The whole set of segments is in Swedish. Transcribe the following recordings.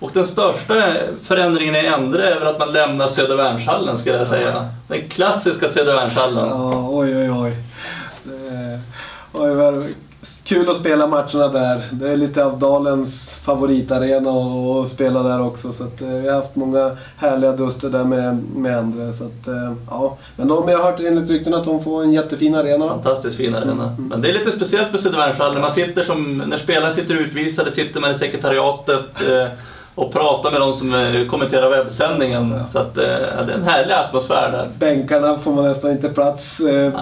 Och den största förändringen i Endre är väl att man lämnar Södervärnshallen skulle jag säga. Den klassiska Södervärnshallen. Ja, oj, oj, oj. Det, oj vad kul att spela matcherna där. Det är lite av Dalens favoritarena att spela där också. Så att, eh, vi har haft många härliga duster där med, med Endre. Så att, eh, ja. Men de, jag har hört enligt rykten att de får en jättefin arena. Fantastiskt fin arena. Men det är lite speciellt med Södervärnshallen. Man sitter som, när spelare sitter utvisade sitter man i sekretariatet eh, och pratar med de som kommenterar webbsändningen. Så att, eh, det är en härlig atmosfär där. Bänkarna får man nästan inte plats. Eh,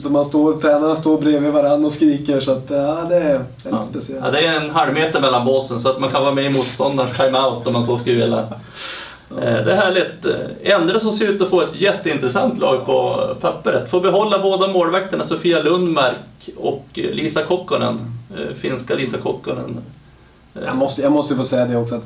Så man står, tränarna står bredvid varandra och skriker. Så att, ja, det är, lite Ja. speciellt. Ja, det är en halv meter mellan båsen så att man kan vara med i motståndarens timeout om man så skulle vilja. Eh, Det är härligt. Endre som ser ut att få ett jätteintressant lag på pappret. Får behålla båda målvakterna Sofia Lundmark och Lisa Kokkonen. eh, Finska Lisa Kokkonen. Jag måste, jag måste få säga det också att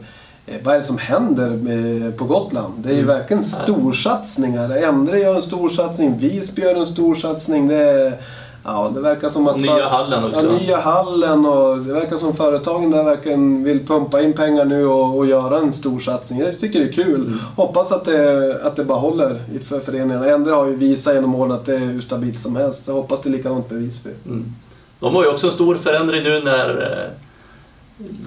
vad är det som händer på Gotland? Det är ju verkligen storsatsningar. Endre gör en storsatsning, Visby gör en storsatsning. Det, är- ja, det verkar som att... Och nya hallen också. Ja, nya hallen och det verkar som företagen där verkligen vill pumpa in pengar nu och, och göra en storsatsning. Jag tycker det är kul. Mm. Hoppas att det, att det bara håller i för föreningarna. Endre har ju visat genom åren att det är hur stabilt som helst. Jag hoppas det är likadant med Visby. Mm. De har ju också en stor förändring nu när eh,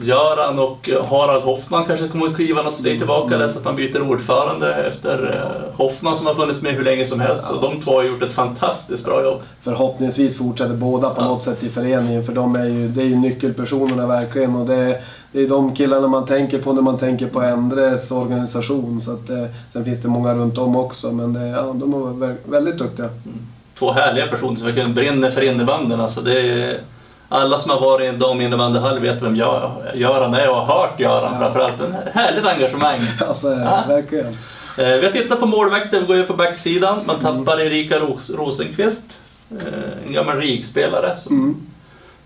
Göran och Harald Hoffman kanske kommer att kliva något steg tillbaka där så att man byter ordförande efter eh, Hoffman som har funnits med hur länge som helst. Och de två har gjort ett fantastiskt bra jobb. förhoppningsvis fortsätter båda på Ja. något sätt i föreningen. För de är ju, det är ju nyckelpersonerna verkligen. Och det, det är de killarna man tänker på när man tänker på Endres organisation. Så att, eh, sen finns det många runt om också. Men det, ja, de är vä- väldigt duktiga. Två härliga personer som verkligen brinner för innebandyn. Alltså det är, alla som har varit i en daminnebandyhall vet vem Gö- Göran är och har hört Göran Ja. framförallt. En härligt engagemang. Alltså, Ja. verkligen. Eh, vi har tittat på målvakten, vi går ju på backsidan. Man tappar Erika Ros- Rosenqvist, eh, en gammal RIG-spelare som Mm.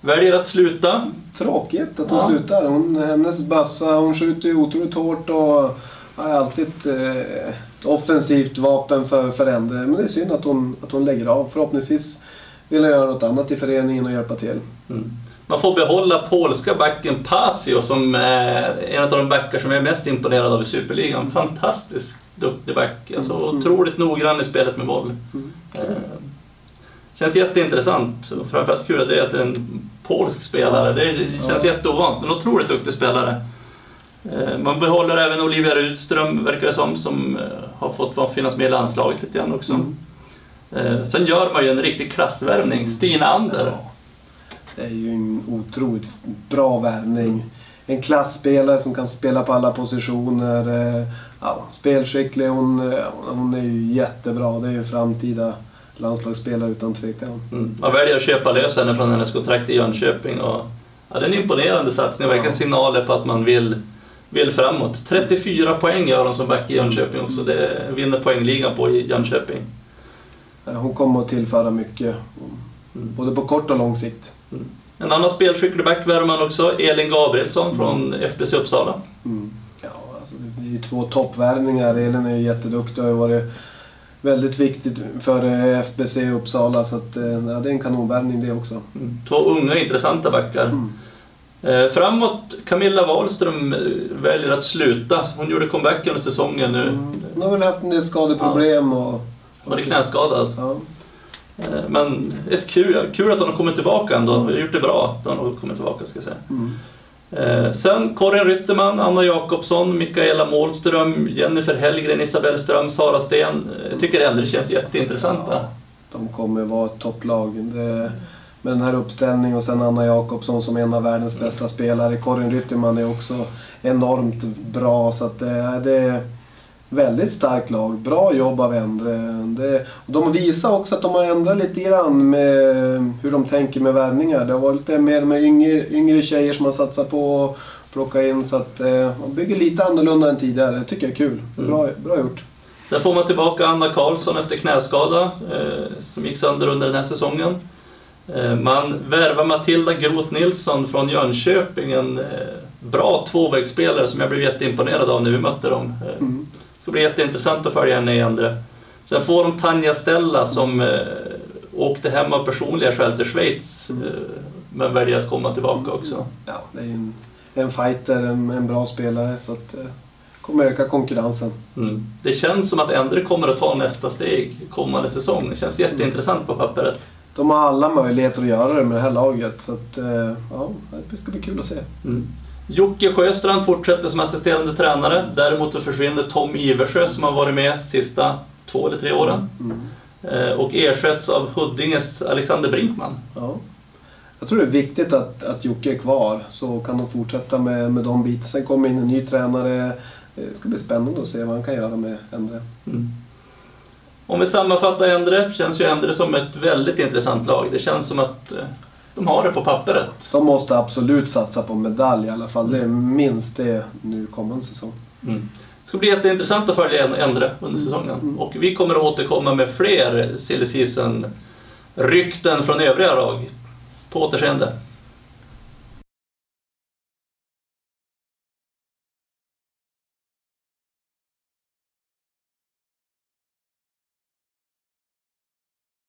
väljer att sluta. Tråkigt att hon Ja. slutar. Hon, hennes bössa, hon skjuter ju otroligt hårt och har alltid ett, eh, ett offensivt vapen för, för Endre. Men det är synd att hon, att hon lägger av. Förhoppningsvis vill hon göra något annat i föreningen och hjälpa till. Mm. Man får behålla polska backen Pasio som är en av de backar som jag är mest imponerad av i Superligan. Fantastiskt duktig back. Alltså Mm. otroligt noggrann i spelet med boll. Mm. Eh, känns jätteintressant. Och framförallt kul att det är att en polsk spelare. Det känns Ja. jätteovant, men otroligt duktig spelare. Eh, Man behåller även Olivia Rudström, verkar det som, som eh, har fått finnas med i landslaget lite grann också. Mm. Eh, Sen gör man ju en riktig klassvärvning. Stina Ander. Ja. Det är ju en otroligt bra värvning. En klassspelare som kan spela på alla positioner. eh, Ja, spelskicklig. Hon, eh, hon är ju jättebra. Det är ju framtida landslagsspelare utan tvekan. Mm. Man väljer att köpa lös henne från hennes kontrakt i Jönköping. Och, ja, det är en imponerande satsning. Verkligen Ja. signaler på att man vill, vill framåt. 34 poäng gör hon som back i Jönköping också. Det vinner poängligan på i Jönköping. Hon kommer att tillföra mycket. Mm. Både på kort och lång sikt. En annan spelskicklig back värvar man också. Elin Gabrielsson från FBC Uppsala. Mm. Ja, alltså, det är ju två toppvärvningar. Elin är ju jätteduktig och har varit väldigt viktigt för eh, FBC Uppsala. Så att, eh, ja, det är en kanonvärvning det också. Mm. Två unga intressanta backar. Mm. Eh, framåt, Camilla Wahlström väljer att sluta. Hon gjorde comeback under säsongen nu. Mm. Hon har väl haft en del skadeproblem och... Var det knäskadad. Ja. Eh, Men ett kul, kul att hon har kommit tillbaka ändå. Har gjort det bra att hon har kommit tillbaka ska jag säga. Mm. Eh, sen Karin Rytterman, Anna Jakobsson, Mikaela Målström, Jennifer Hellgren, Isabelle Ström, Sara Sten. Eh, Jag tycker det ändå känns jätteintressanta. Ja, de kommer vara ett topplag. Det, med den här uppställningen och sen Anna Jakobsson som är en av världens bästa spelare. Karin Rytterman är också enormt bra. Så att det, det är väldigt starkt lag. Bra jobb av Endre. Det, de visar också att de har ändrat lite grann med hur de tänker med värvningar. Det har varit lite mer med yngre, yngre tjejer som har satsat på att plocka in. Så att eh, de bygger lite annorlunda än tidigare. Det tycker jag är kul. Bra, bra gjort. Sen får man tillbaka Anna Karlsson efter knäskada eh, som gick sönder under den här säsongen. Eh, man värvar Matilda Groth Nilsson från Jönköping, en eh, bra tvåvägsspelare som jag blev jätteimponerad av när vi mötte dem. Eh, Mm. Det ska bli jätteintressant att följa henne i andra. Sen får de Tanja Stella som eh, åkte hem av personliga skäl till Schweiz. Eh, men väljer att komma tillbaka också. Ja, det är en en fighter, en, en bra spelare. Så att eh, kommer öka konkurrensen. Mm. Det känns som att Endre kommer att ta nästa steg kommande säsong. Det känns jätteintressant på pappret. De har alla möjligheter att göra det med det här laget. Så att, eh, ja, det ska bli kul att se. Mm. Jocke Sjöstrand fortsätter som assisterande tränare. Däremot så försvinner Tom Iversjö som har varit med sista två eller tre åren. Mm. Eh, Och ersätts av Huddinges Alexander Brinkman. Ja. Jag tror det är viktigt att, att Jocke är kvar så kan de fortsätta med, med de bitarna. Sen kommer in en ny tränare. Det ska bli spännande att se vad han kan göra med Endre. Mm. Om vi sammanfattar Endre, känns ju Endre som ett väldigt intressant lag. Det känns som att eh, de har det på pappret. De måste absolut satsa på medalj i alla fall. Det är minst det nu kommande säsong. Mm. Det ska bli jätteintressant att följa Endre under säsongen. Mm. Och vi kommer att återkomma med fler silly season rykten från övriga lag. På återseende.